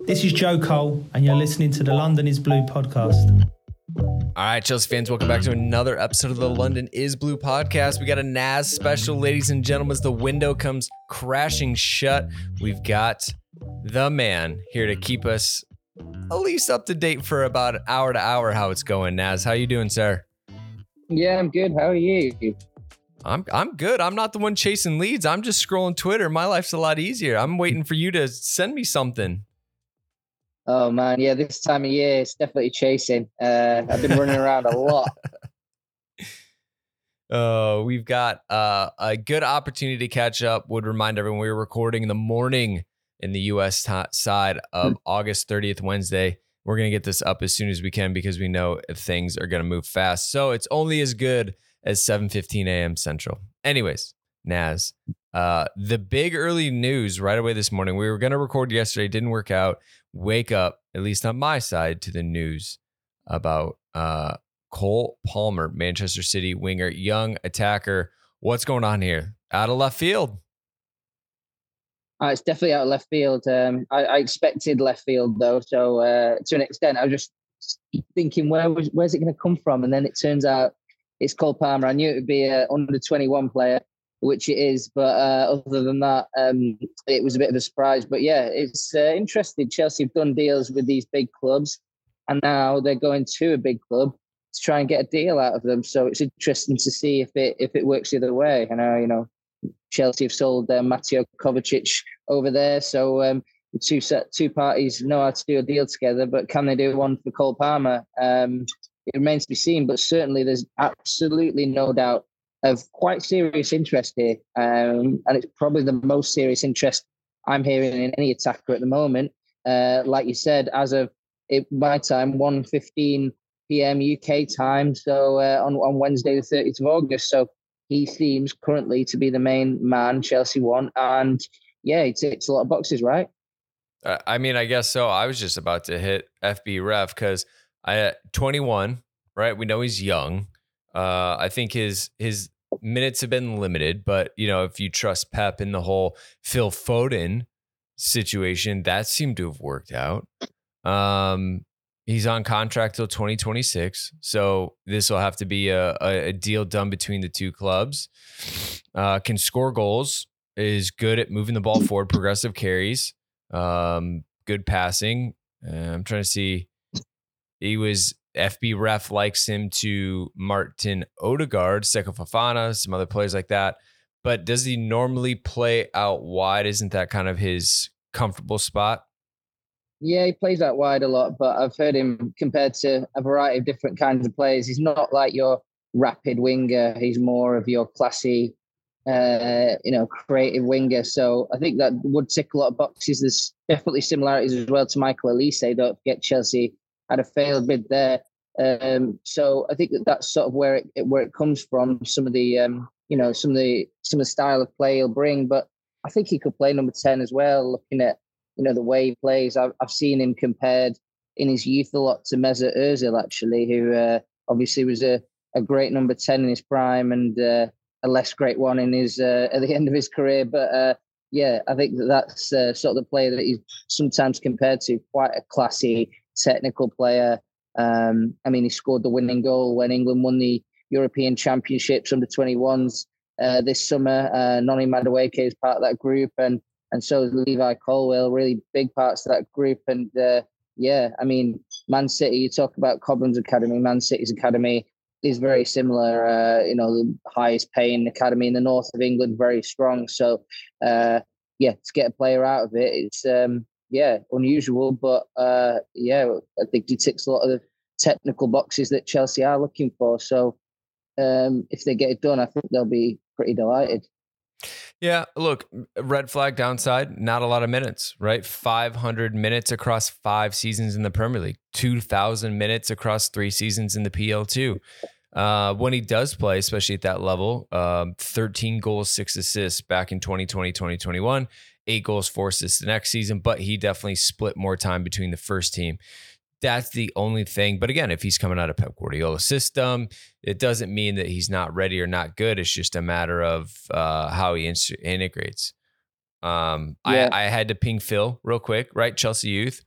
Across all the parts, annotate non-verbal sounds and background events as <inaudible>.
This is Joe Cole, and you're listening to the London is Blue podcast. All right, Chelsea fans, welcome back to another episode of the London is Blue podcast. We got a Naz special, ladies and gentlemen. As the window comes crashing shut, we've got the man here to keep us at least up to date for about an hour to hour how it's going. Naz, how you doing, sir? Yeah, I'm good. How are you? I'm I'm good. I'm not the one chasing leads. I'm just scrolling Twitter. My life's a lot easier. I'm waiting for you to send me something. Oh man, yeah, this time of year it's definitely chasing. Uh, I've been running around a lot. Uh, <laughs> we've got uh, a good opportunity to catch up. Would remind everyone we were recording in the morning in the U.S. T- side of mm. August 30th, Wednesday. We're gonna get this up as soon as we can because we know things are gonna move fast. So it's only as good as 7:15 a.m. Central. Anyways, Naz, uh, the big early news right away this morning. We were gonna record yesterday, didn't work out. Wake up, at least on my side, to the news about uh, Cole Palmer, Manchester City winger, young attacker. What's going on here? Out of left field. Uh, it's definitely out of left field. Um, I, I, expected left field though, so uh, to an extent, I was just thinking, where was where's it going to come from? And then it turns out it's Cole Palmer. I knew it would be a under twenty one player, which it is, but uh, other than that, um, it was a bit of a surprise. But yeah, it's uh, interesting. Chelsea have done deals with these big clubs, and now they're going to a big club to try and get a deal out of them. So it's interesting to see if it if it works either way. And know, you know, Chelsea have sold uh, Mateo Kovacic over there, so um, the two set two parties know how to do a deal together. But can they do one for Cole Palmer? Um, it remains to be seen. But certainly, there's absolutely no doubt of quite serious interest here, um, and it's probably the most serious interest I'm hearing in any attacker at the moment. Uh, like you said, as of it, my time, 1.15 p.m. UK time, so uh, on on Wednesday the 30th of August. So he seems currently to be the main man Chelsea want, and yeah, he ticks a lot of boxes, right? Uh, I mean, I guess so. I was just about to hit FB ref because I 21, right? We know he's young. Uh, I think his his minutes have been limited, but you know, if you trust Pep in the whole Phil Foden situation, that seemed to have worked out. Um, He's on contract till 2026. So this will have to be a, a, deal done between the two clubs. Uh, can score goals, is good at moving the ball forward, progressive carries, um, good passing. Uh, I'm trying to see. He was FB ref likes him to Martin Odegaard, Seko Fofana, some other players like that. But does he normally play out wide? Isn't that kind of his comfortable spot? Yeah, he plays out wide a lot, but I've heard him compared to a variety of different kinds of players. He's not like your rapid winger. He's more of your classy, uh, you know, creative winger. So I think that would tick a lot of boxes. There's definitely similarities as well to Michael Olise. Don't forget Chelsea had a failed bid there. Um, so I think that that's sort of where it where it comes from. Some of the um, you know some of the some of the style of play he'll bring, but I think he could play number ten as well. Looking at you know the way he plays. I've I've seen him compared in his youth a lot to Mesut Ozil actually, who uh, obviously was a, a great number ten in his prime and uh, a less great one in his uh, at the <laughs> end of his career. But uh, yeah, I think that that's uh, sort of the player that he's sometimes compared to. Quite a classy, technical player. Um, I mean, he scored the winning goal when England won the European Championships under 21s uh, this summer. Uh, Noni Madueke is part of that group, and and so is Levi Colwill, really big parts of that group. And uh, yeah, I mean, Man City, you talk about Cobham's Academy, Man City's Academy is very similar. Uh, you know, the highest paying academy in the north of England, very strong. So, uh, yeah, to get a player out of it, it's um, yeah unusual, but uh, yeah, I think he ticks a lot of the technical boxes that Chelsea are looking for. So, um, if they get it done, I think they'll be pretty delighted. Yeah, look, red flag downside, not a lot of minutes, right? 500 minutes across five seasons in the Premier League, 2,000 minutes across three seasons in the PL2. Uh, when he does play, especially at that level, um, 13 goals, six assists back in 2020, 2021, eight goals, four assists the next season, but he definitely split more time between the first team that's the only thing. But again, if he's coming out of Pep Guardiola's system, it doesn't mean that he's not ready or not good. It's just a matter of uh, how he in- integrates. Um, Yeah. I, I had to ping Phil real quick, right? Chelsea Youth.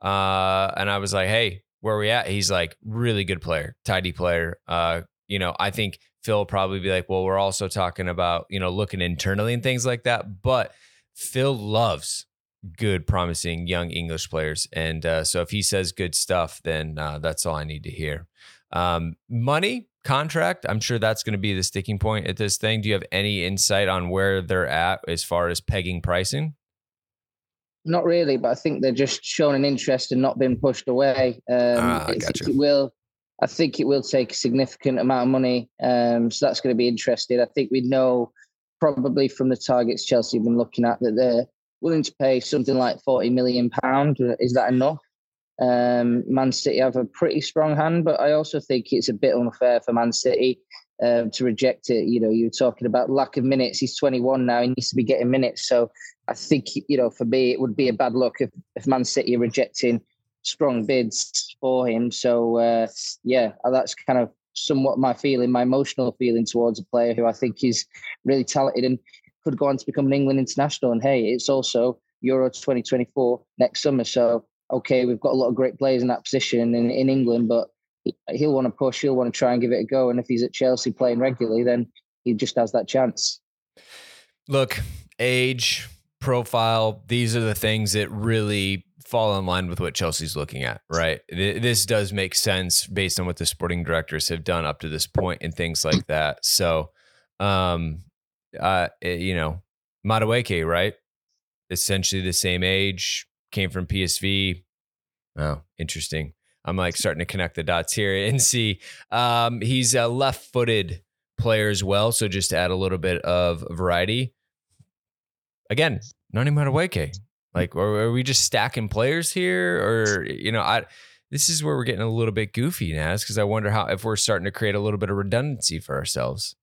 Uh, and I was like, hey, where are we at? He's like, really good player, tidy player. Uh, you know, I think Phil will probably be like, well, we're also talking about, you know, looking internally and things like that. But Phil loves good, promising young English players. And uh, so if he says good stuff, then uh, that's all I need to hear. Um, money, contract, I'm sure that's going to be the sticking point at this thing. Do you have any insight on where they're at as far as pegging pricing? Not really, but I think they're just showing an interest and not being pushed away. Um, Ah, I gotcha. think it will. I think it will take a significant amount of money, um, so that's going to be interesting. I think we know probably from the targets Chelsea have been looking at that they're willing to pay something like forty million pound. Is that enough? Um, Man City have a pretty strong hand, but I also think it's a bit unfair for Man City um, to reject it. You know, you're talking about lack of minutes. He's 21 now. He needs to be getting minutes. So I think, you know, for me, it would be a bad look if, if Man City are rejecting strong bids for him. So, uh, yeah, that's kind of somewhat my feeling, my emotional feeling towards a player who I think is really talented and could go on to become an England international. And hey, it's also Euro 2024 next summer. So, okay, we've got a lot of great players in that position in, in England, but he'll want to push, he'll want to try and give it a go. And if he's at Chelsea playing regularly, then he just has that chance. Look, age, profile, these are the things that really fall in line with what Chelsea's looking at, right? Th- This does make sense based on what the sporting directors have done up to this point and things like that. So, um, uh, eh, you know, Madueke, right? Essentially the same age, came from PSV. Oh, interesting. I'm like starting to connect the dots here and <laughs> see. Um, he's a left-footed player as well, so just to add a little bit of variety. Again, Noni Madueke. Like, are, are we just stacking players here, or you know, I? This is where we're getting a little bit goofy, Naz, because I wonder how if we're starting to create a little bit of redundancy for ourselves.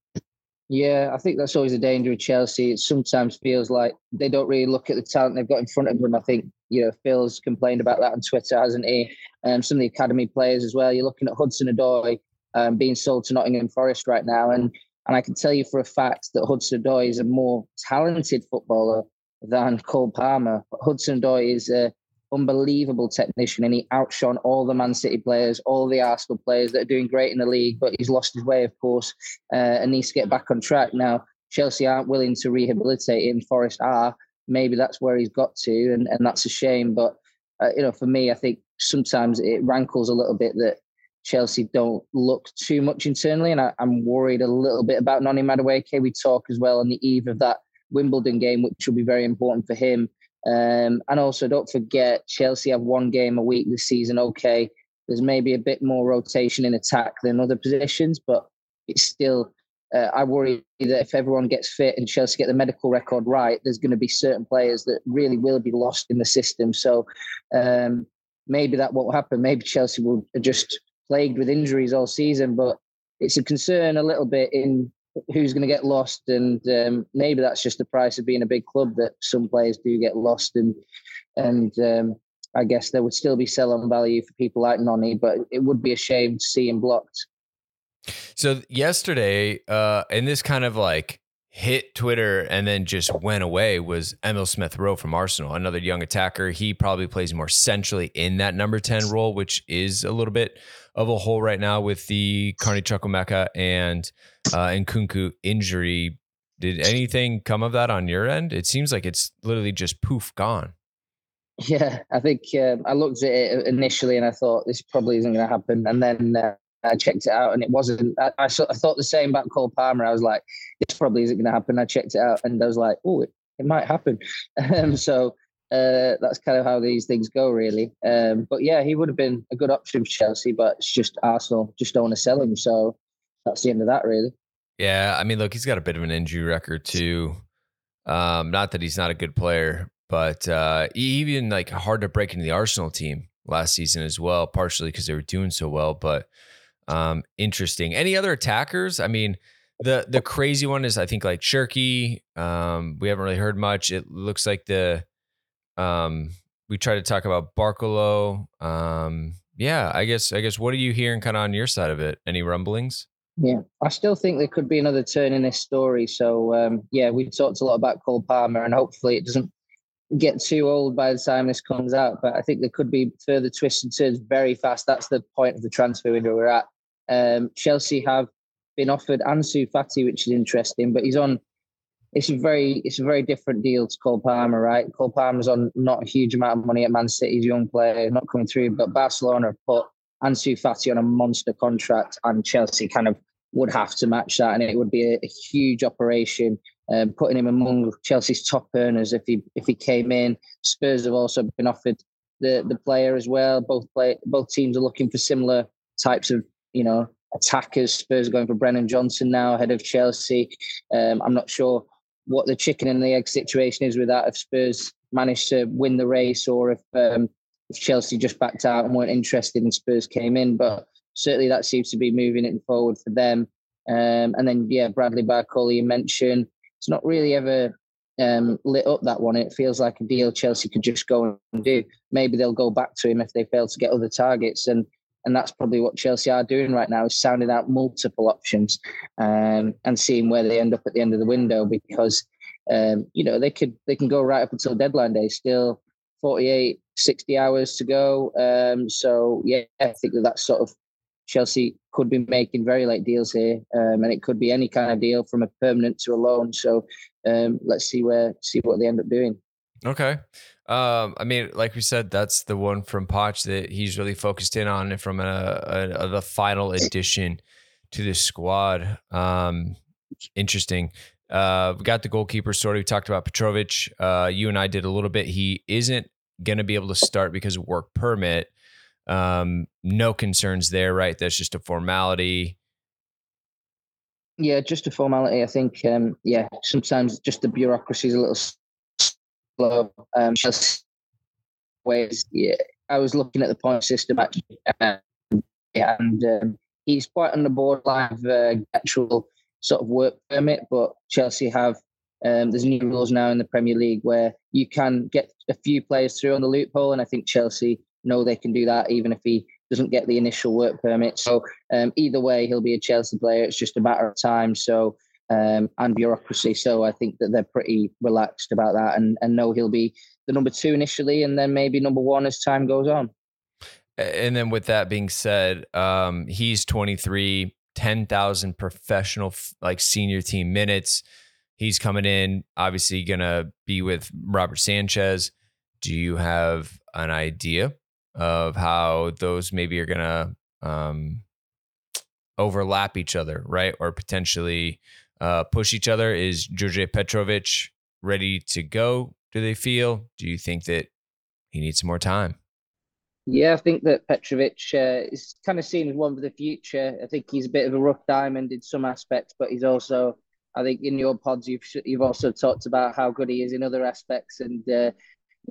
Yeah, I think that's always a danger with Chelsea. It sometimes feels like they don't really look at the talent they've got in front of them. I think, you know, Phil's complained about that on Twitter, hasn't he? Um, some of the academy players as well. You're looking at Hudson Odoi um, being sold to Nottingham Forest right now. And and I can tell you for a fact that Hudson Odoi is a more talented footballer than Cole Palmer. Hudson Odoi is a unbelievable technician and he outshone all the Man City players, all the Arsenal players that are doing great in the league, but he's lost his way, of course, uh, and needs to get back on track. Now, Chelsea aren't willing to rehabilitate him, Forest are. Maybe that's where he's got to, and, and that's a shame. But, uh, you know, for me, I think sometimes it rankles a little bit that Chelsea don't look too much internally, and I, I'm worried a little bit about Noni Madueke. We talk as well on the eve of that Wimbledon game, which will be very important for him. Um, and also, don't forget, Chelsea have one game a week this season. Okay, there's maybe a bit more rotation in attack than other positions, but it's still. Uh, I worry that if everyone gets fit and Chelsea get the medical record right, there's going to be certain players that really will be lost in the system. So um, maybe that won't happen. Maybe Chelsea will just plagued with injuries all season, but it's a concern a little bit in who's going to get lost, and um, maybe that's just the price of being a big club that some players do get lost, and and um, I guess there would still be sell-on value for people like Noni, but it would be a shame to see him blocked. So yesterday, uh, and this kind of like hit Twitter and then just went away was Emil Smith Rowe from Arsenal, another young attacker. He probably plays more centrally in that number 10 role, which is a little bit of a hole right now with the Carney Chukwuemeka and uh, and Nkunku injury. Did anything come of that on your end? It seems like it's literally just poof gone. Yeah, I think um, I looked at it initially and I thought this probably isn't going to happen, and then uh, I checked it out and it wasn't. I, I, I, thought the same about Cole Palmer. I was like, this probably isn't going to happen. I checked it out and I was like, oh, it, it might happen. <laughs> Um, so uh, that's kind of how these things go, really. Um, but yeah, he would have been a good option for Chelsea, but it's just Arsenal just don't want to sell him. So that's the end of that, really. Yeah, I mean, look, he's got a bit of an injury record too. Um, not that he's not a good player, but uh, even like hard to break into the Arsenal team last season as well, partially because they were doing so well. But um, interesting. Any other attackers? I mean, the the crazy one is I think like Cherki. Um, we haven't really heard much. It looks like the um, we tried to talk about Barcola. Um, yeah, I guess I guess what are you hearing kind of on your side of it? Any rumblings? Yeah, I still think there could be another turn in this story. So um, yeah, we talked a lot about Cole Palmer, and hopefully it doesn't get too old by the time this comes out. But I think there could be further twists and turns very fast. That's the point of the transfer window we're at. Um, Chelsea have been offered Ansu Fati, which is interesting, but he's on. It's a very it's a very different deal to Cole Palmer, right? Cole Palmer's on not a huge amount of money at Man City's young player, not coming through, but Barcelona have put Ansu Fati on a monster contract, and Chelsea kind of would have to match that, and it would be a, a huge operation. Um, putting him among Chelsea's top earners if he if he came in. Spurs have also been offered the the player as well. Both play both teams are looking for similar types of you know attackers. Spurs are going for Brennan Johnson now ahead of Chelsea. Um, I'm not sure what the chicken and the egg situation is with that. If Spurs managed to win the race, or if um, if Chelsea just backed out and weren't interested, and Spurs came in, but certainly that seems to be moving it forward for them. Um, and then yeah, Bradley Barcola you mentioned. It's not really ever um, lit up that one. It feels like a deal Chelsea could just go and do. Maybe they'll go back to him if they fail to get other targets. And and that's probably what Chelsea are doing right now is sounding out multiple options um, and seeing where they end up at the end of the window because um, you know they could they can go right up until deadline day still 48 60 hours to go. Um, so yeah I think that that's sort of Chelsea could be making very late deals here um, and it could be any kind of deal from a permanent to a loan. So um, let's see where see what they end up doing Okay. Um, I mean, like we said, that's the one from Poch that he's really focused in on from a, a, a the final addition to the squad. Um, interesting. Uh, we got the goalkeeper story. We talked about Petrovic. Uh, you and I did a little bit. He isn't going to be able to start because of work permit. Um, no concerns there, right? That's just a formality. Yeah, just a formality. I think. Um, yeah, sometimes just the bureaucracy is a little slow. Um, ways. Yeah, I was looking at the point system actually, um, and um, he's quite on the borderline of uh, actual sort of work permit. But Chelsea have um, there's new rules now in the Premier League where you can get a few players through on the loophole, and I think Chelsea know they can do that even if he doesn't get the initial work permit. So um, either way, he'll be a Chelsea player. It's just a matter of time. So um, and bureaucracy. So I think that they're pretty relaxed about that and, and know he'll be the number two initially and then maybe number one as time goes on. And then with that being said, um, he's 23, 10,000 professional, like senior team minutes. He's coming in, obviously going to be with Robert Sanchez. Do you have an idea of how those maybe are going to um, overlap each other, right? Or potentially uh, push each other? Is Djordje Petrovic ready to go? Do they feel? Do you think that he needs some more time? Yeah, I think that Petrovic uh, is kind of seen as one for the future. I think he's a bit of a rough diamond in some aspects, but he's also, I think, in your pods you've you've also talked about how good he is in other aspects, and uh,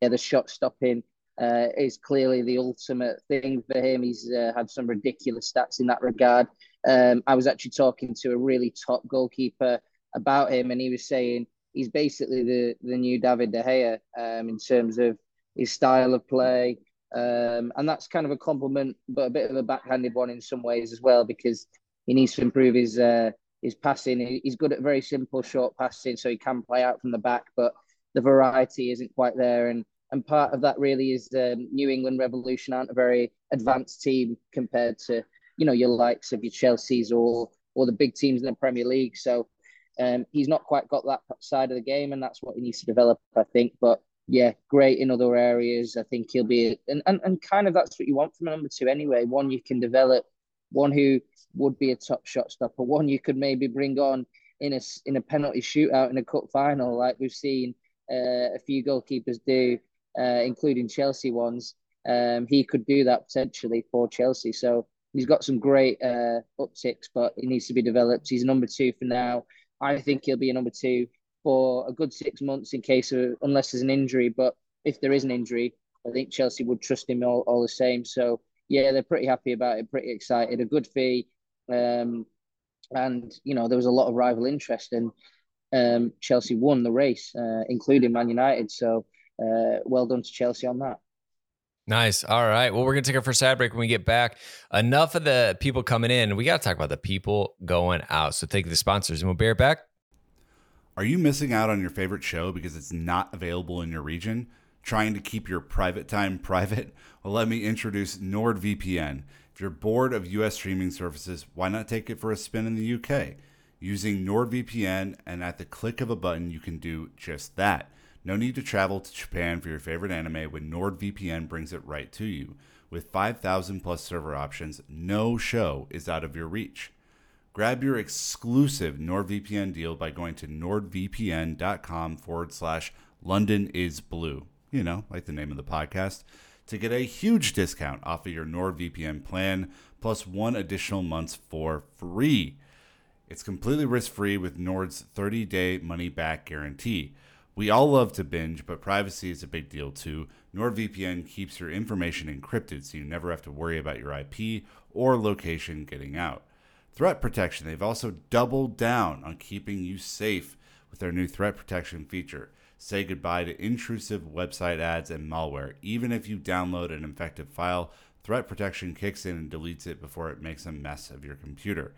yeah, the shot stopping uh, is clearly the ultimate thing for him. He's uh, had some ridiculous stats in that regard. Um, I was actually talking to a really top goalkeeper about him, and he was saying he's basically the the new David De Gea um, in terms of his style of play, um, and that's kind of a compliment, but a bit of a backhanded one in some ways as well because he needs to improve his uh, his passing. He's good at very simple short passing, so he can play out from the back, but the variety isn't quite there, and and part of that really is um, New England Revolution aren't a very advanced team compared to you know your likes of your Chelseas or or the big teams in the Premier League. So um, he's not quite got that side of the game, and that's what he needs to develop, I think. But yeah, great in other areas. I think he'll be and, and, and kind of that's what you want from a number two anyway. One you can develop, one who would be a top shot stopper, <laughs> one you could maybe bring on in a in a penalty shootout in a cup final, like we've seen uh, a few goalkeepers do uh, including Chelsea ones. Um, he could do that potentially for Chelsea. So he's got some great uh, upticks, but he needs to be developed. He's number two for now. I think he'll be a number two for a good six months in case of unless there's an injury. But if there is an injury, I think Chelsea would trust him all, all the same. So yeah, they're pretty happy about it, pretty excited. A good fee, um, and you know there was a lot of rival interest, and um, Chelsea won the race, uh, including Man United. So uh, well done to Chelsea on that. Nice. All right. Well, we're going to take our first ad break when we get back. Enough of the people coming in. We got to talk about the people going out. So take the sponsors and we'll be right back. Are you missing out on your favorite show because it's not available in your region? Trying to keep your private time <laughs> private? Well, let me introduce NordVPN. If you're bored of US streaming services, why not take it for a spin in the UK? Using NordVPN, and at the click of a button, you can do just that. No need to travel to Japan for your favorite anime when NordVPN brings it right to you. With 5,000 plus server options, no show is out of your reach. Grab your exclusive NordVPN deal by going to nordvpn.com forward slash London is blue. You know, like the name of the podcast, to get a huge discount off of your NordVPN plan plus one additional month for free. It's completely risk free with Nord's 30 day money back guarantee. We all love to binge, but privacy is a big deal too. NordVPN keeps your information encrypted so you never have to worry about your IP or location getting out. Threat protection, they've also doubled down on keeping you safe with their new threat protection feature. Say goodbye to intrusive website ads and malware. Even if you download an infected file, threat protection kicks in and deletes it before it makes a mess of your computer.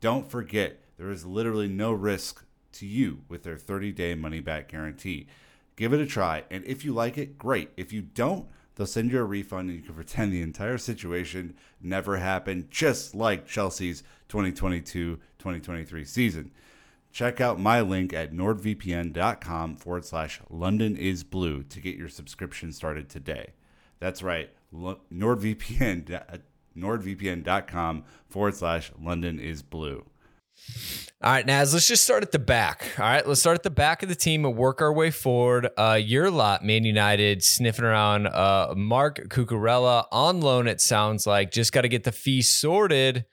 Don't forget, there is literally no risk to you with their 30 day money back guarantee. Give it a try, and if you like it, great. If you don't, they'll send you a refund and you can <laughs> pretend the entire situation never happened, just like Chelsea's 2022 2023 season. Check out my link at nordvpn.com forward slash London is blue to get your subscription started today. That's right, NordVPN, <laughs> nordvpn.com forward slash London is blue. All right, Naz, let's just start at the back. All right, let's start at the back of the team and work our way forward. Uh, your lot, Man United, sniffing around uh, Marc Cucurella on loan, it sounds like. Just got to get the fee sorted.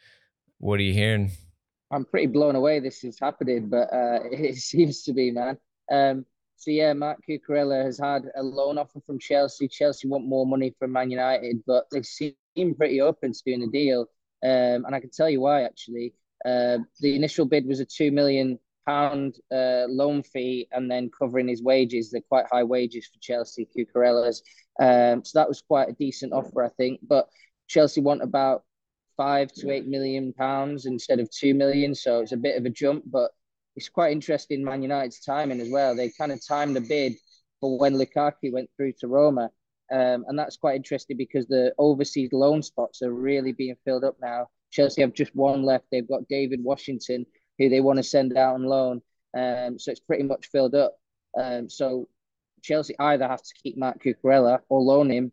What are you hearing? I'm pretty blown away this is happening, but uh, <laughs> it seems to be, man. Um, so, yeah, Marc Cucurella has had a loan offer from Chelsea. Chelsea want more money from Man United, but they seem pretty open to doing a deal. Um, and I can tell you why, actually. Uh, the initial bid was a two million pound uh, loan fee and then covering his wages. They're quite high wages for Chelsea Cucurella's. Um, so that was quite a decent offer, I think. But Chelsea want about five to eight million pounds instead of two million, so it's a bit of a jump. But it's quite interesting Man United's timing as well. They kind of timed the bid for when Lukaku went through to Roma. Um, and that's quite interesting because the overseas loan spots are really being filled up now. Chelsea have just one left. They've got Deivid Washington, who they want to send out on loan. Um, so it's pretty much filled up. Um, so Chelsea either have to keep Marc Cucurella or loan him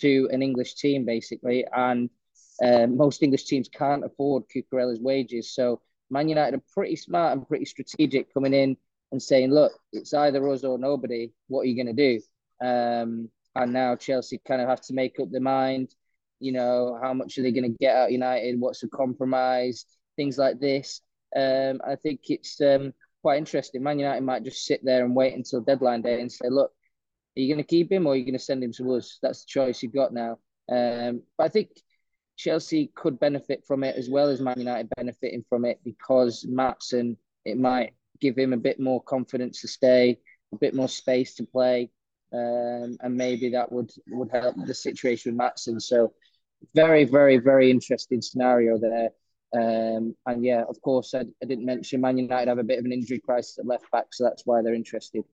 to an English team, basically. And um, most English teams can't afford Cucurella's wages. So Man United are pretty smart and pretty strategic coming in and saying, look, it's either us or nobody. What are you going to do? Um, and now Chelsea kind of have to make up their mind you know, how much are they going to get out United? What's the compromise? Things like this. Um, I think it's um, quite interesting. Man United might just sit there and wait until deadline day and say, look, are you going to keep him or are you going to send him to us? That's the choice you've got now. Um, but I think Chelsea could benefit from it as well as Man United benefiting from it because Maatsen, it might give him a bit more confidence to stay, a bit more space to play. Um, and maybe that would, would help the situation with Maatsen. So very, very, very interesting scenario there. Um, and yeah, of course, I, I, didn't mention Man United have a bit of an injury crisis at left back, so that's why they're interested.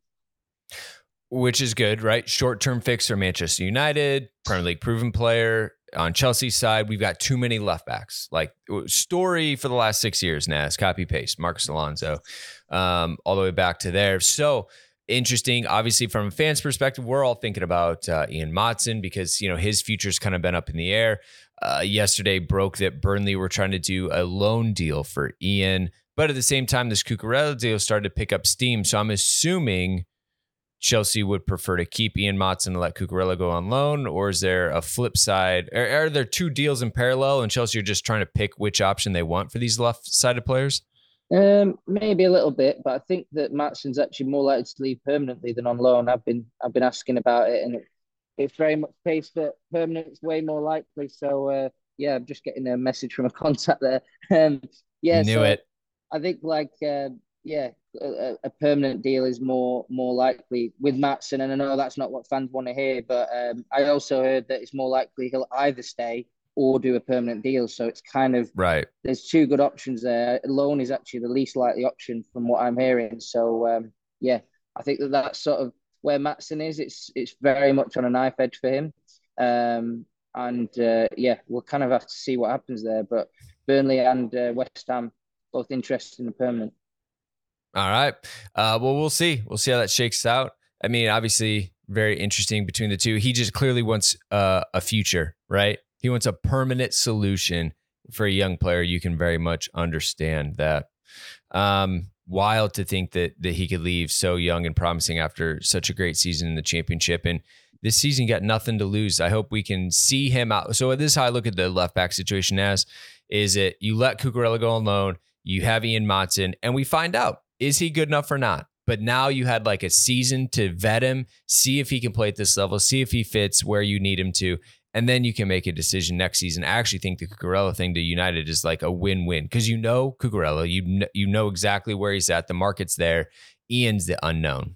Which is good, right? Short term fix for Manchester United, Premier League proven player. On Chelsea's side, we've got too many left backs. Like story for the last six years, Naz, copy paste, Marcos Alonso, um, all the way back to there. So interesting. Obviously, from a fan's perspective, we're all thinking about uh, Ian Maatsen because you know his future's kind of been up in the air. Uh, yesterday broke that Burnley were trying to do a loan deal for Ian, but at the same time, this Cucurella deal started to pick up steam. So I'm assuming Chelsea would prefer to keep Ian Maatsen and let Cucurella go on loan, or is there a flip side? Are, are there two deals in parallel, and Chelsea are just trying to pick which option they want for these left-sided players? Um, maybe a little bit, but I think that Maatsen's actually more likely to leave permanently than on loan. I've been I've been asking about it, and it, it's very much case that permanent's way more likely. So uh, yeah, I'm just getting a message from a <laughs> contact there. Um, yeah, knew so it. I think like uh, yeah, a, a, permanent deal is more more likely with Maatsen. And I know that's not what fans want to hear, but um, I also heard that it's more likely he'll either stay or do a permanent deal. So it's kind of right. There's two good options there. Loan is actually the least likely option from what I'm hearing. So um, yeah, I think that that's sort of where Maatsen is. It's it's very much on a knife edge for him. Um, and uh, yeah, we'll kind of have to see what happens there. But Burnley and uh, West Ham both interested in a permanent. All right. Uh, well, we'll see. We'll see how that shakes out. I mean, obviously, very interesting between the two. He just clearly wants uh, a future, right? He wants a permanent solution for a young player. You can very much understand that. Um, wild to think that that he could leave so young and promising after such a great season in the championship. And this season got nothing to lose. I hope we can see him out. So this is how I look at the left back situation as is it you let Cucurella go on loan, you have Ian Maatsen, and we find out is he good enough or not? But now you had like a season to vet him, see if he can play at this level, see if he fits where you need him to. And then you can make a decision next season. I actually think the Cucurella thing to United is like a win-win because you know Cucurella, you know, you know exactly where he's at. The market's there. Ian's the unknown.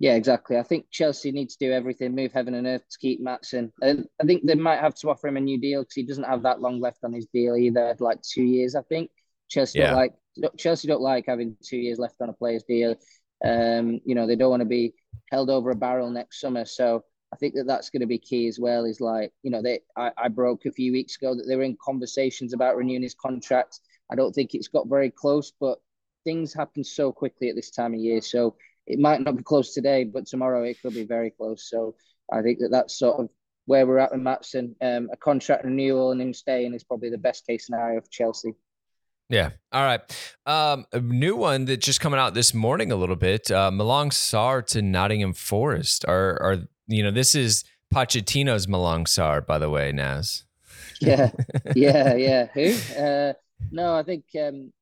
Yeah, exactly. I think Chelsea needs to do everything, move heaven and earth to keep Maatsen. And I think they might have to offer him a new deal because he doesn't have that long left on his deal either, like two years, I think. Chelsea yeah. don't like Chelsea don't like having two years left on a player's deal. Um, you know, they don't want to be held over a barrel next summer. So I think that that's going to be key as well. Is like, you know, they I, I broke a few weeks ago that they were in conversations about renewing his contract. I don't think it's got very close, but things happen so quickly at this time of year. So it might not be close today, but tomorrow it could be very close. So I think that that's sort of where we're at with Maatsen. Um, a contract renewal and him staying is probably the best case scenario for Chelsea. Yeah. All right. Um, a new one that just coming out this morning a little bit. Uh, Malang Sarr to Nottingham Forest. Are are you know this is Pochettino's Malang Sarr, by the way, Naz. Yeah. <laughs> Yeah. Yeah. Who? Uh, no, I think um,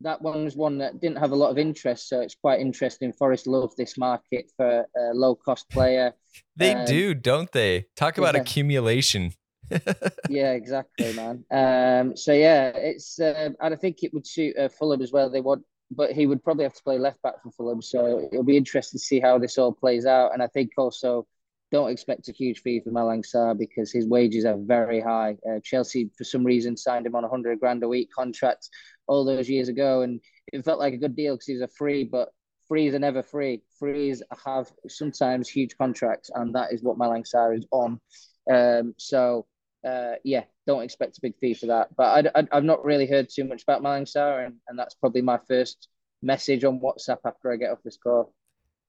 that one was one that didn't have a lot of interest, so it's quite interesting. Forest love this market for a low cost player. They um, do, don't they? Talk about yeah. accumulation. <laughs> yeah, exactly, man. Um, so yeah, it's uh, and I think it would suit uh, Fulham as well. They would, but he would probably have to play left back for Fulham. So it'll be interesting to see how this all plays out. And I think also don't expect a huge fee for Malang Sarr because his wages are very high. Uh, Chelsea, for some reason, signed him on a hundred grand a week contract all those years ago, and it felt like a good deal because he was a free. But frees are never free. Frees have sometimes huge contracts, and that is what Malang Sarr is on. Um, so uh, yeah, don't expect a big fee for that. But I, have not really heard too much about Malang Sarr, and, and that's probably my first message on WhatsApp after I get off this call.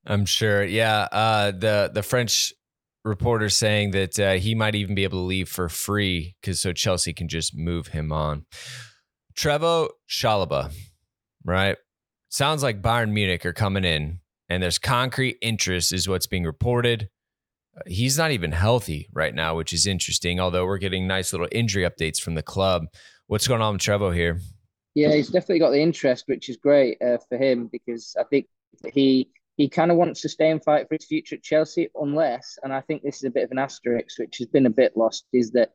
I'm sure. Yeah. Uh, the the French reporter saying that uh, he might even be able to leave for free because so Chelsea can just move him on. Trevoh Chalobah, right? Sounds like Bayern Munich are coming in, and there's concrete interest, is what's being reported he's not even healthy right now, which is interesting. Although we're getting nice little injury updates from the club. What's going on with Trevoh here? Yeah, he's definitely got the interest, which is great uh, for him because I think he he kind of wants to stay and fight for his future at Chelsea, unless, and I think this is a bit of an asterisk, which has been a bit lost, is that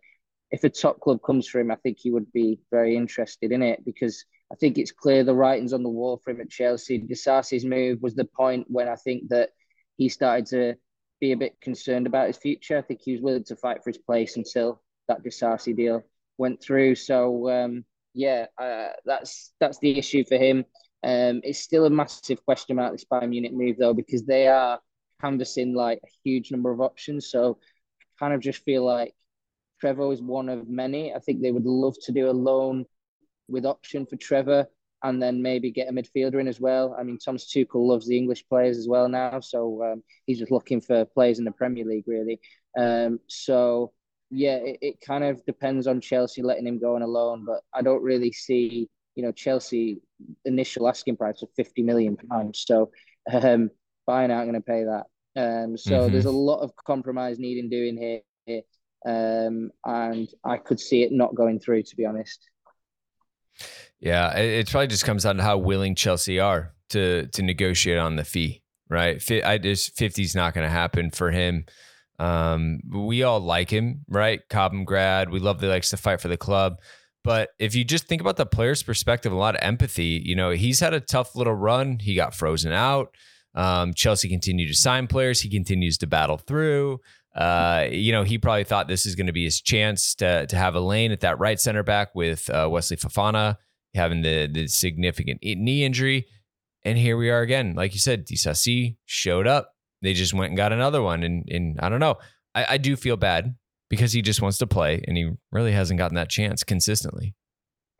if a top club comes for him, I think he would be very interested in it because I think it's clear the writing's on the wall for him at Chelsea. Disasi's move was the point when I think that he started to be a bit concerned about his future. I think he was willing to fight for his place until that Disasi deal went through. So um, yeah, uh, that's that's the issue for him. Um, it's still a massive question about this Bayern Munich move though because they are canvassing like a huge number of options. So I kind of just feel like Trevor is one of many. I think they would love to do a loan with option for Trevor and then maybe get a midfielder in as well. I mean, Thomas Tuchel loves the English players as well now, so um, he's just looking for players in the Premier League, really. Um, so yeah, it, it, kind of depends on Chelsea letting him go on a loan, but I don't really see, you know, Chelsea initial asking price of fifty million pounds, so um, Bayern aren't going to pay that. Um, so mm-hmm. there's a lot of compromise needing doing here, um, and I could see it not going through, to be honest. Yeah, it, probably just comes down to how willing Chelsea are to to negotiate on the fee, right? I just fifty is not going to happen for him. Um, we all like him, right? Cobham grad. We love that he likes to fight for the club, But if you just think about the player's perspective, a lot of empathy, you know, he's had a tough little run. He got frozen out. Um, Chelsea continued to sign players. He continues to battle through. Uh, you know, he probably thought this is going to be his chance to to have a lane at that right center back with uh, Wesley Fofana having the the significant knee injury, and here we are again. Like you said, Disasi showed up. They just went and got another one, and and I don't know. I, I do feel bad because he just wants to play, and he really hasn't gotten that chance consistently.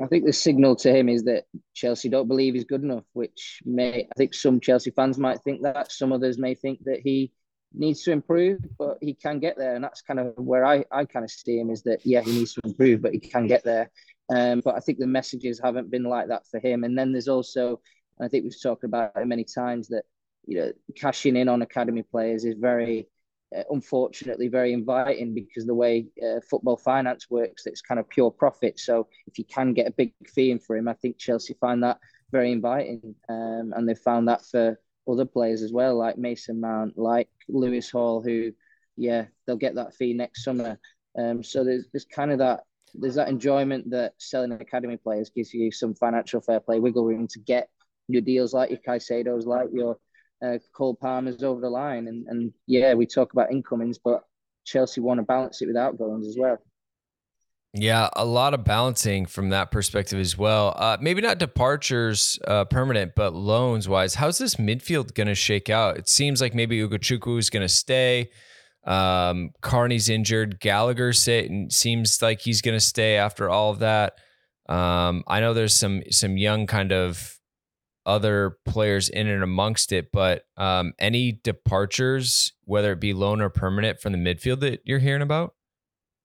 I think the signal to him is that Chelsea don't believe he's good enough, which may I think some Chelsea fans might think that. Some others may think that he needs to improve, but he can get there. And that's kind of where I, I kind of see him is that, yeah, he needs to improve, but he can get there. Um, but I think the messages haven't been like that for him. And then there's also, I think we've talked about it many times that, you know, cashing in on academy players is very, uh, unfortunately, very inviting because the way uh, football finance works, it's kind of pure profit. So if you can get a big fee in for him, I think Chelsea find that very inviting. Um, and they found that for other players as well, like Mason Mount, like Lewis Hall, who, yeah, they'll get that fee next summer. Um, so there's there's kind of that there's that enjoyment that selling academy players gives you some financial fair play wiggle room to get your deals like your Caicedos, like your uh, Cole Palmer's over the line. And and yeah, we talk about incomings, but Chelsea want to balance it with outgoings as well. Yeah, a lot of balancing from that perspective as well. Uh, maybe not departures uh, permanent, but loans wise. How's this midfield going to shake out? It seems like maybe Ugochukwu is going to stay. Um, Carney's injured. Gallagher say, seems like he's going to stay after all of that. Um, I know there's some some young kind of other players in and amongst it, but um, any departures, whether it be loan or permanent, from the midfield that you're hearing about?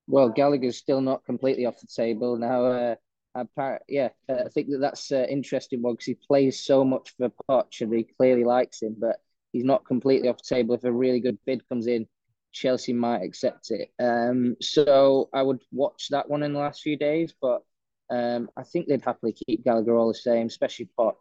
well, Gallagher's still not completely off the table now. Uh, apart, yeah, uh, I think that that's uh, interesting one because he plays so much for Poch and he clearly likes him, but he's not completely off the table. If a really good bid comes in, Chelsea might accept it. Um, so I would watch that one in the last few days, but um, I think they'd happily keep Gallagher all the same, especially Poch.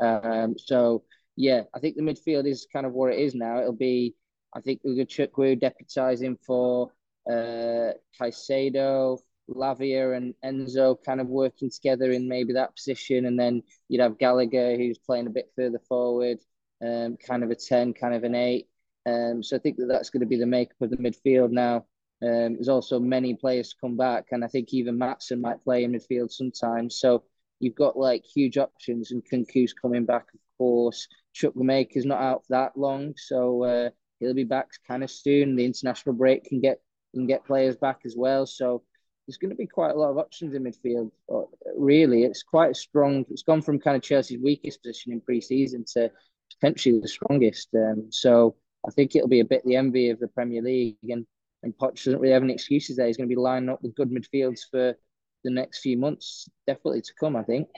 Um, so yeah, I think the midfield is kind of where it is now. It'll be, I think, Ugochukwu deputising for uh, Caicedo, Lavia, and Enzo kind of working together in maybe that position, and then you'd have Gallagher who's playing a bit further forward, um, kind of a ten, kind of an eight. Um, so I think that that's going to be the makeup of the midfield now. Um, there's also many players to come back, and I think even Maatsen might play in midfield sometimes. So you've got like huge options, and Nkunku's coming back, of course. Chukwuemeka's not out for that long, so uh, he'll be back kind of soon. The international break can get and get players back as well. So there's going to be quite a lot of options in midfield. But really, it's quite strong. It's gone from kind of Chelsea's weakest position in pre-season to potentially the strongest. Um, so I think it'll be a bit the envy of the Premier League, and and Poch doesn't really have any excuses there. He's going to be lining up with good midfields for the next few months, definitely to come. I think.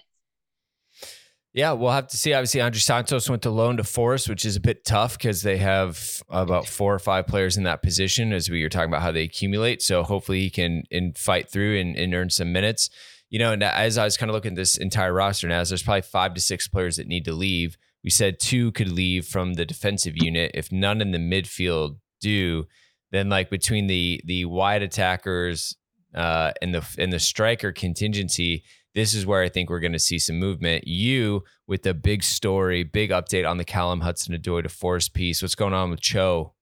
Yeah, we'll have to see. Obviously, Andrey Santos went to loan to Forest, which is a bit tough because they have about four or five players in that position, as we were talking about how they accumulate. So hopefully he can fight through and, and earn some minutes. You know, and as I was kind of looking at this entire roster now, there's probably five to six players that need to leave. We said two could leave from the defensive unit. If none in the midfield do, then like between the the wide attackers uh, and the and the striker contingency this is where I think we're going to see some movement. You with the big story, big update on the Callum Hudson Odoi to Forest piece. What's going on with Cho?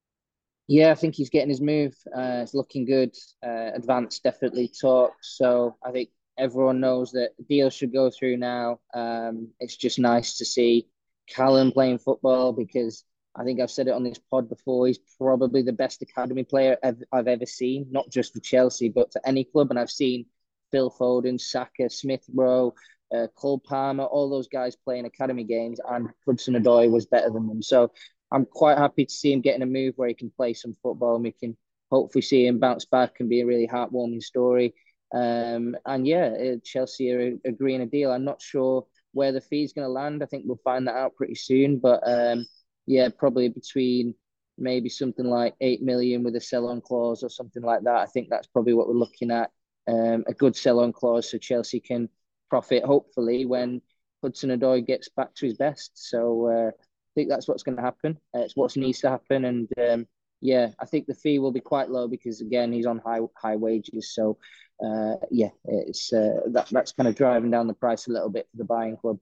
Yeah, I think he's getting his move. Uh, it's looking good. Uh, advanced definitely talks. So I think everyone knows that deal should go through now. Um, it's just nice to see Callum playing football because I think I've said it on this pod before. He's probably the best academy player I've, I've ever seen, not just for Chelsea, but for any club. And I've seen Phil Foden, Saka, Smith Rowe, uh, Cole Palmer, all those guys playing academy games, and Hudson Odoi was better than them. So I'm quite happy to see him getting a move where he can play some football and we can hopefully see him bounce back and be a really heartwarming story. Um, and yeah, uh, Chelsea are agreeing a deal. I'm not sure where the fee's going to land. I think we'll find that out pretty soon. But um, yeah, probably between maybe something like 8 million with a sell on clause or something like that. I think that's probably what we're looking at um, a good sell-on clause so Chelsea can profit hopefully when Hudson Odoi gets back to his best. So uh, I think that's what's going to happen. Uh, it's what needs to happen, and um, yeah, I think the fee will be quite low because again he's on high high wages. So uh, yeah, it's uh, that that's kind of driving down the price a little bit for the buying club.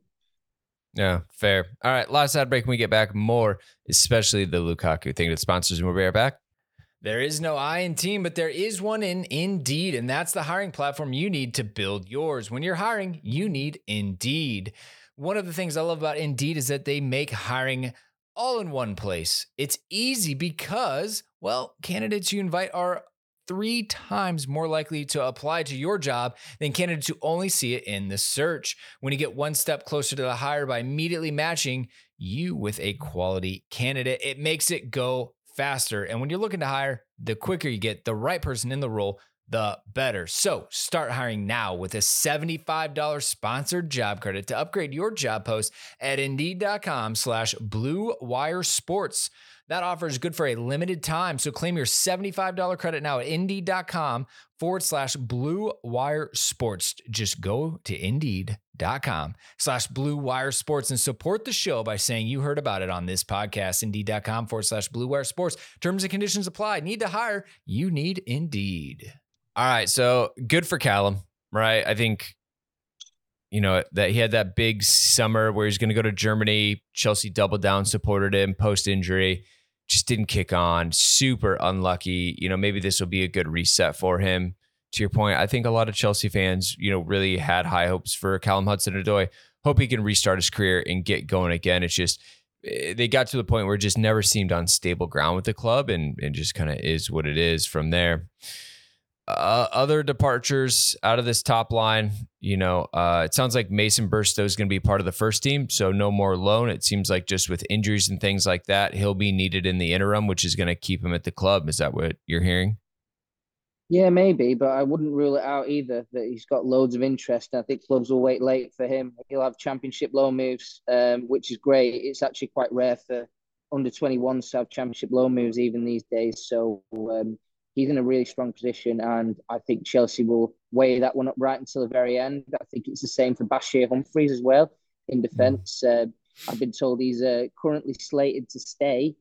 Yeah, fair. All right, last ad break. When we get back, more, especially the Lukaku thing. The sponsors, and we'll be right back. There is no I in team, but there is one in Indeed, and that's the hiring platform you need to build yours. When you're hiring, you need Indeed. One of the things I love about Indeed is that they make hiring all in one place. It's easy because, well, candidates you invite are three times more likely to apply to your job than candidates who only see it in the search. When you get one step closer to the hire by immediately matching you with a quality candidate, it makes it go faster. And when you're looking to hire, the quicker you get the right person in the role, the better. So start hiring now with a $75 sponsored job credit to upgrade your job post at indeed.com slash blue wire sports. That offer is good for a limited time. So claim your $75 credit now at indeed.com forward slash blue wire sports. Just go to indeed.com slash blue wire sports and support the show by saying you heard about it on this podcast. Indeed.com forward slash blue wire sports. Terms and conditions apply. Need to hire? You need Indeed. All right. So good for Callum, right? I think you know, that he had that big summer where he's going to go to Germany. Chelsea doubled down, supported him post injury just didn't kick on. Super unlucky. You know, maybe this will be a good reset for him. To your point, I think a lot of Chelsea fans, you know, really had high hopes for Callum Hudson-Odoi. Hope he can restart his career and get going again. It's just eh, they got to the point where it just never seemed on stable ground with the club, and it just kind of is what it is from there. Uh, other departures out of this top line, you know, uh, it sounds like Mason Burstow is going to be part of the first team, so no more loan. It seems like just with injuries and things like that, he'll be needed in the interim, which is going to keep him at the club. Is that what you're hearing? Yeah, maybe, but I wouldn't rule it out either. That he's got loads of interest. I think clubs will wait late for him. He'll have championship loan moves, um, which is great. It's actually quite rare for under 21s to have championship loan moves even these days. So um, he's in a really strong position, and I think Chelsea will weigh that one up right until the very end. I think it's the same for Bashir Humphreys as well in defence. Uh, I've been told he's uh, currently slated to stay,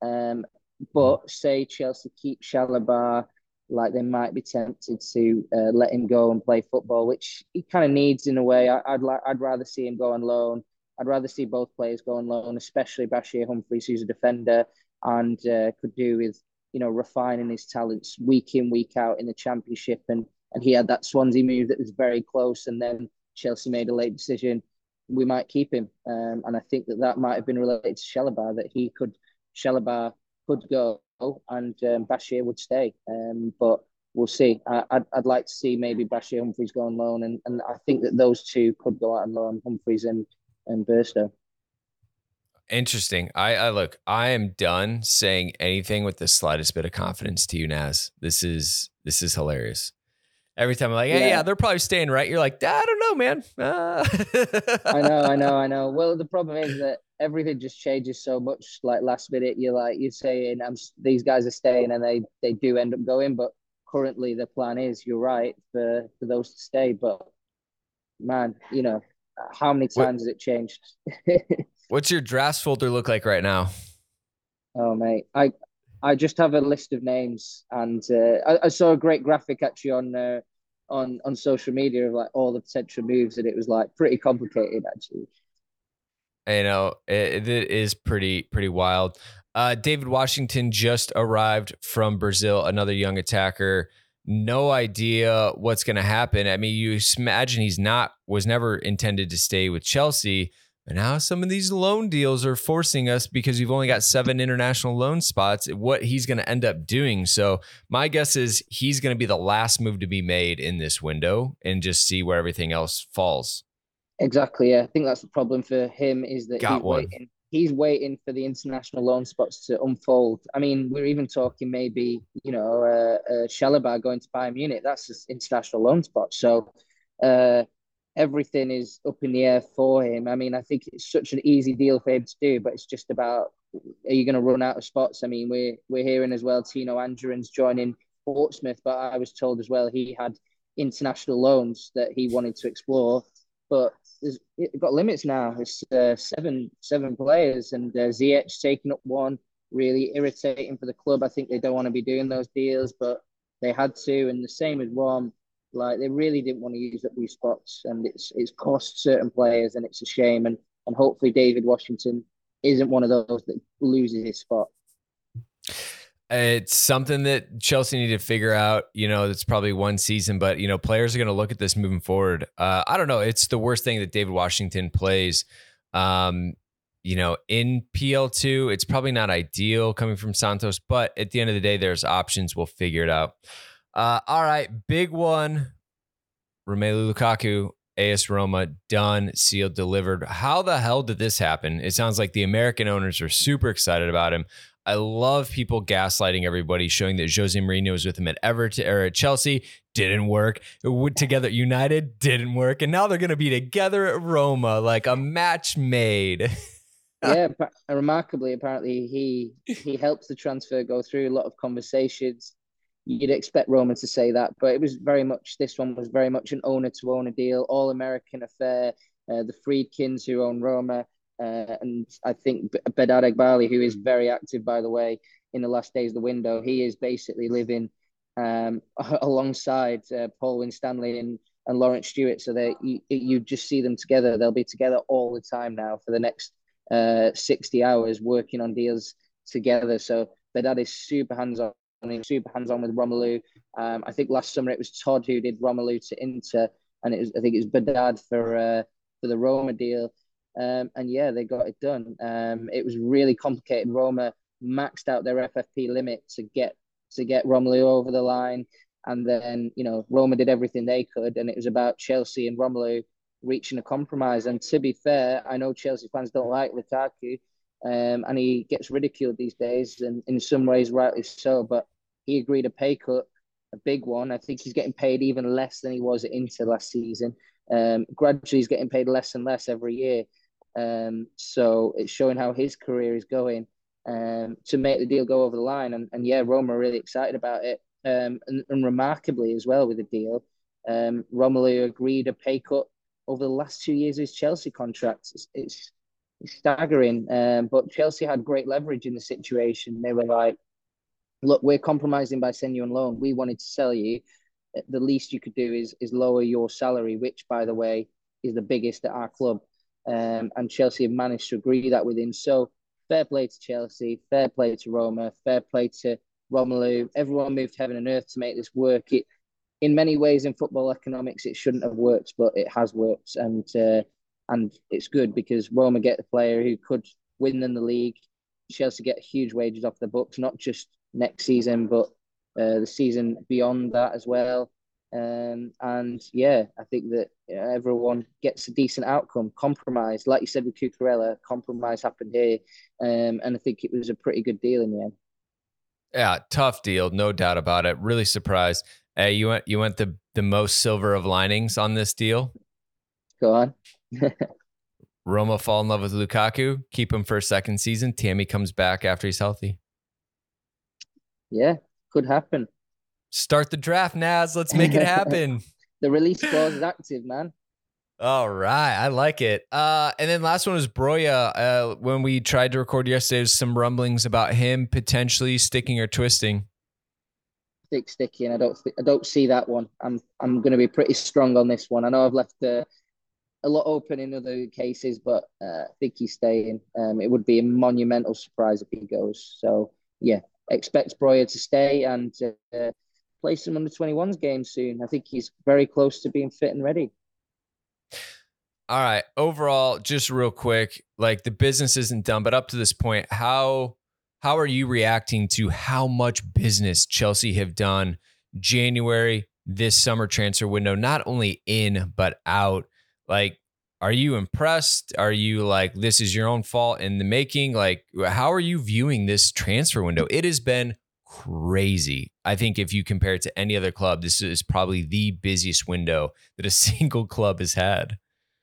um, but say Chelsea keep Chalobah, like they might be tempted to uh, let him go and play football, which he kind of needs in a way. I, would like, I'd rather see him go on loan. I'd rather see both players go on loan, especially Bashir Humphreys, who's a defender and uh, could do with you know, refining his talents week in, week out in the championship. And and he had that Swansea move that was very close, and then Chelsea made a late decision. We might keep him, um, and I think that that might have been related to Chalobah that he could Chalobah could go and um, Bashir would stay. Um, but we'll see. I, would I'd like to see maybe Bashir Humphreys go on loan, and, and I think that those two could go out on loan, Humphreys and and Burstow. Interesting. I, I look, I am done saying anything with the slightest bit of confidence to you, Naz. This is this is hilarious. Every time I'm like, hey, yeah, yeah they're probably staying right. You're like, I don't know, man. Uh. <laughs> I know, I know, I know. Well, the problem is that everything just changes so much. Like last minute, you're like, you're saying, I'm these guys are staying, and they they do end up going. But currently, the plan is, you're right, for for those to stay. But man, you know, how many times what? has it changed? <laughs> What's your drafts folder look like right now? Oh mate, I I just have a list of names, and uh, I, I, saw a great graphic actually on uh, on on social media of like all the potential moves, and it was like pretty complicated actually. You know, it, it is pretty pretty wild. Uh, Deivid Washington just arrived from Brazil, another young attacker. No idea what's going to happen. I mean, you imagine he's not was never intended to stay with Chelsea and now some of these loan deals are forcing us because you've only got seven international loan spots, what he's going to end up doing. So my guess is he's going to be the last move to be made in this window and just see where everything else falls. Exactly. Yeah. I think that's the problem for him is that got he's one. waiting. He's waiting for the international loan spots to unfold. I mean, we're even talking maybe, you know, uh, uh, Chalobah going to Bayern Munich. That's an international loan spot. So, uh, everything is up in the air for him. I mean, I think it's such an easy deal for him to do, but it's just about are you going to run out of spots? I mean, we're we're hearing as well Tino Anjorin's joining Portsmouth, but I was told as well he had international loans that he wanted to explore, but there's it got limits now. It's uh, seven seven players, and uh, taking up one. really irritating for the club. I think they don't want to be doing those deals, but they had to. And the same with Rom, like they really didn't want to use up these spots, and it's it's cost certain players, and it's a shame. And and hopefully Deivid Washington isn't one of those that loses his spot. It's something that Chelsea need to figure out. You know, it's probably one season, but you know, players are going to look at this moving forward. Uh, I don't know. It's the worst thing that Deivid Washington plays. Um, you know, in PL2, it's probably not ideal coming from Santos, but at the end of the day, there's options. We'll figure it out. Uh, all right, big one. Romelu Lukaku, AS Roma, done, sealed, delivered. How the hell did this happen? It sounds like the American owners are super excited about him. I love people gaslighting everybody, showing that Jose Mourinho was with him at Everton or at Chelsea. Didn't work. Together United didn't work. And now they're going to be together at Roma, like a match made. <laughs> yeah, remarkably, apparently he he helps the transfer go through a lot of conversations. You'd expect Roma to say that, but it was very much this one was very much an owner to owner deal, all American affair. Uh, the Friedkins who own Roma, uh, and I think Behdad Eghbali, who is very active by the way in the last days of the window, he is basically living um, <laughs> alongside uh, Paul Winstanley and and Laurence Stewart, so that you, you just see them together. They'll be together all the time now for the next uh, 60 hours working on deals together. So Behdad is super hands on, super hands on with Romelu. Um, I think last summer it was Todd who did Romelu to Inter, and it was I think it was Behdad for uh, for the Roma deal. Um, and yeah, they got it done. Um, it was really complicated. Roma maxed out their FFP limit to get to get Romelu over the line, and then you know Roma did everything they could, and it was about Chelsea and Romelu reaching a compromise. And to be fair, I know Chelsea fans don't like Lukaku, um, and he gets ridiculed these days, and in some ways, rightly so. But he agreed a pay cut, a big one. I think he's getting paid even less than he was Inter last season. Um, gradually, he's getting paid less and less every year. Um, so it's showing how his career is going um, to make the deal go over the line. And, and yeah, Roma are really excited about it. Um, and, and remarkably as well with the deal, um, Romelu agreed a pay cut over the last two years of his Chelsea contract. It's, it's, it's staggering. Um, but Chelsea had great leverage in the situation. They were like, look, we're compromising by sending you on loan. We wanted to sell you. The least you could do is is lower your salary, which, by the way, is the biggest at our club. Um, and Chelsea have managed to agree that with him. So fair play to Chelsea, fair play to Roma, fair play to Romelu. Everyone moved heaven and earth to make this work. It in many ways in football economics it shouldn't have worked, but it has worked, and uh, and it's good because Roma get the player who could win them the league. Chelsea get huge wages off the books, not just next season, but uh, the season beyond that as well. Um, and yeah, I think that everyone gets a decent outcome. Compromise, like you said with Cucurella, compromise happened here, um, and I think it was a pretty good deal in the end. Yeah, tough deal, no doubt about it. Really surprised. Hey, you went you went the the most silver of linings on this deal. Go on. <laughs> Roma fall in love with Lukaku, keep him for a second season. Tammy comes back after he's healthy. Yeah, could happen. Start the draft, Naz. Let's make it happen. <laughs> the release clause is active, man. All right, I like it. Uh, and then last one was Broja. Uh, when we tried to record yesterday, there's some rumblings about him potentially sticking or twisting stick sticky, and I don't th- I don't see that one. I'm I'm going to be pretty strong on this one. I know I've left uh, a lot open in other cases, but uh, I think he's staying. Um, it would be a monumental surprise if he goes. So yeah, expect Broja to stay and uh, play some under 21s games soon. I think he's very close to being fit and ready. All right. Overall, just real quick, like the business isn't done, but up to this point, how how are you reacting to how much business Chelsea have done January, this summer transfer window, not only in, but out? Like, are you impressed? Are you like, this is your own fault in the making? Like, how are you viewing this transfer window? It has been crazy. I think if you compare it to any other club, this is probably the busiest window that a <laughs> single club has had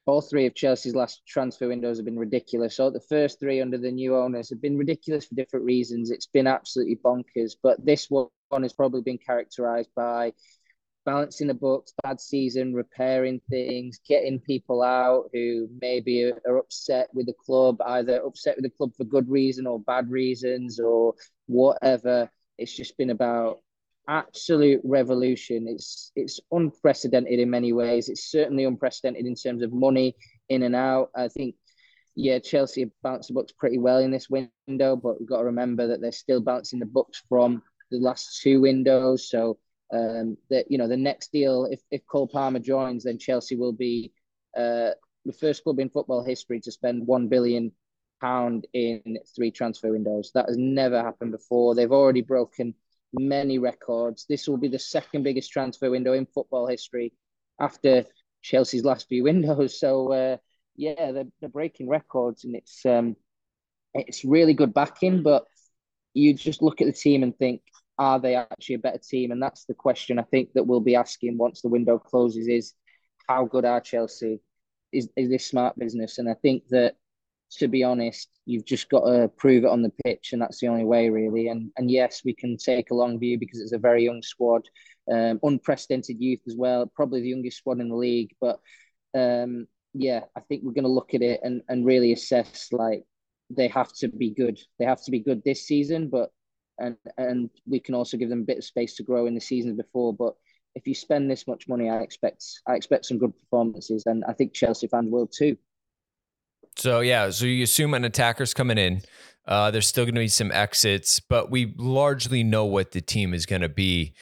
all three of Chelsea's last transfer windows have been ridiculous. So the first three under the new owners have been ridiculous for different reasons. It's been absolutely bonkers. But this one has probably been characterised by balancing the books, bad season, repairing things, getting people out who maybe are, upset with the club, either upset with the club for good reason or bad reasons or whatever. It's just been about absolute revolution. It's it's unprecedented in many ways. It's certainly unprecedented in terms of money in and out. I think yeah, Chelsea balanced the books pretty well in this window, but we've got to remember that they're still balancing the books from the last two windows. So um, that you know the next deal, if if Cole Palmer joins, then Chelsea will be uh, the first club in football history to spend one billion pound in three transfer windows. That has never happened before. They've already broken many records. This will be the second biggest transfer window in football history after Chelsea's last few windows. <laughs> So uh, yeah, they're, they're breaking records, and it's um, it's really good backing. But you just look at the team and think, are they actually a better team? And that's the question I think that we'll be asking once the window closes: is how good are Chelsea? Is is this smart business? And I think that to be honest, you've just got to prove it on the pitch, and that's the only way, really. And and yes, we can take a long view because it's a very young squad, um, unprecedented youth as well, probably the youngest squad in the league. But um, yeah, I think we're going to look at it and and really assess like they have to be good. They have to be good this season, but and and we can also give them a bit of space to grow in the seasons before. But if you spend this much money, I expect I expect some good performances, and I think Chelsea fans will too. So yeah, so you assume an attacker's coming in. Uh, there's still going to be some exits, but we largely know what the team is going to be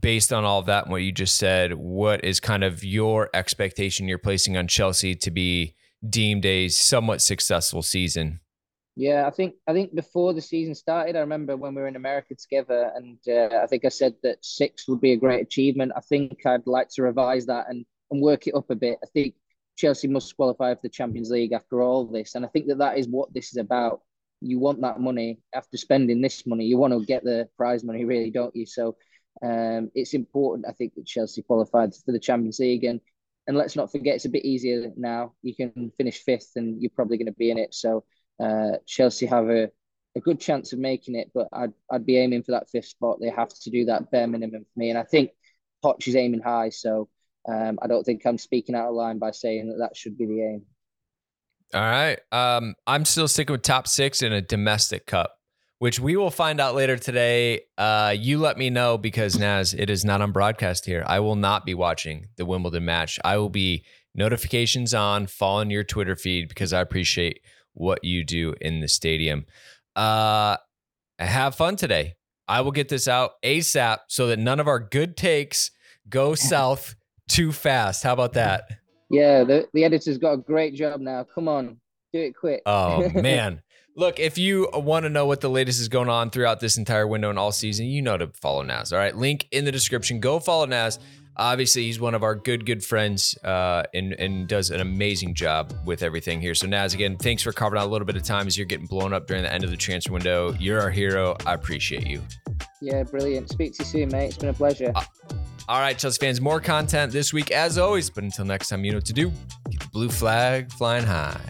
based on all of that and what you just said. What is kind of your expectation you're placing on Chelsea to be deemed a somewhat successful season? Yeah, I think I think before the season started, I remember when we were in America together, and uh, I think I said that six would be a great achievement. I think I'd like to revise that and and work it up a bit. I think Chelsea must qualify for the Champions League after all this. And I think that that is what this is about. You want that money after spending this money. You want to get the prize money, really, don't you? So um, it's important, I think, that Chelsea qualified for the Champions League. And and let's not forget, it's a bit easier now. You can finish fifth, and you're probably going to be in it. So uh, Chelsea have a, a good chance of making it, but I'd I'd be aiming for that fifth spot. They have to do that bare minimum for me, and I think Poch is aiming high. So um, I don't think I'm speaking out of line by saying that that should be the aim. All right. Um, I'm still sticking with top six in a domestic cup, which we will find out later today. Uh, you let me know because Naz, it is not on broadcast here. I will not be watching the Wimbledon match. I will be notifications on, following your Twitter feed because I appreciate what you do in the stadium. Uh, have fun today. I will get this out ASAP so that none of our good takes go <laughs> south too fast. How about that? Yeah, the, the editor's got a great job now. Come on, do it quick. Oh, <laughs> man. Look, if you want to know what the latest is going on throughout this entire window and all season, you know to follow Naz. All right. Link in the description. Go follow Naz. Obviously, he's one of our good, good friends uh, and, and does an amazing job with everything here. So, Naz, again, thanks for carving out a little bit of time as you're getting blown up during the end of the transfer window. You're our hero. I appreciate you. Yeah, brilliant. Speak to you soon, mate. It's been a pleasure. Uh, all right, Chelsea fans, more content this week as always. But until next time, you know what to do. Get the blue flag flying high.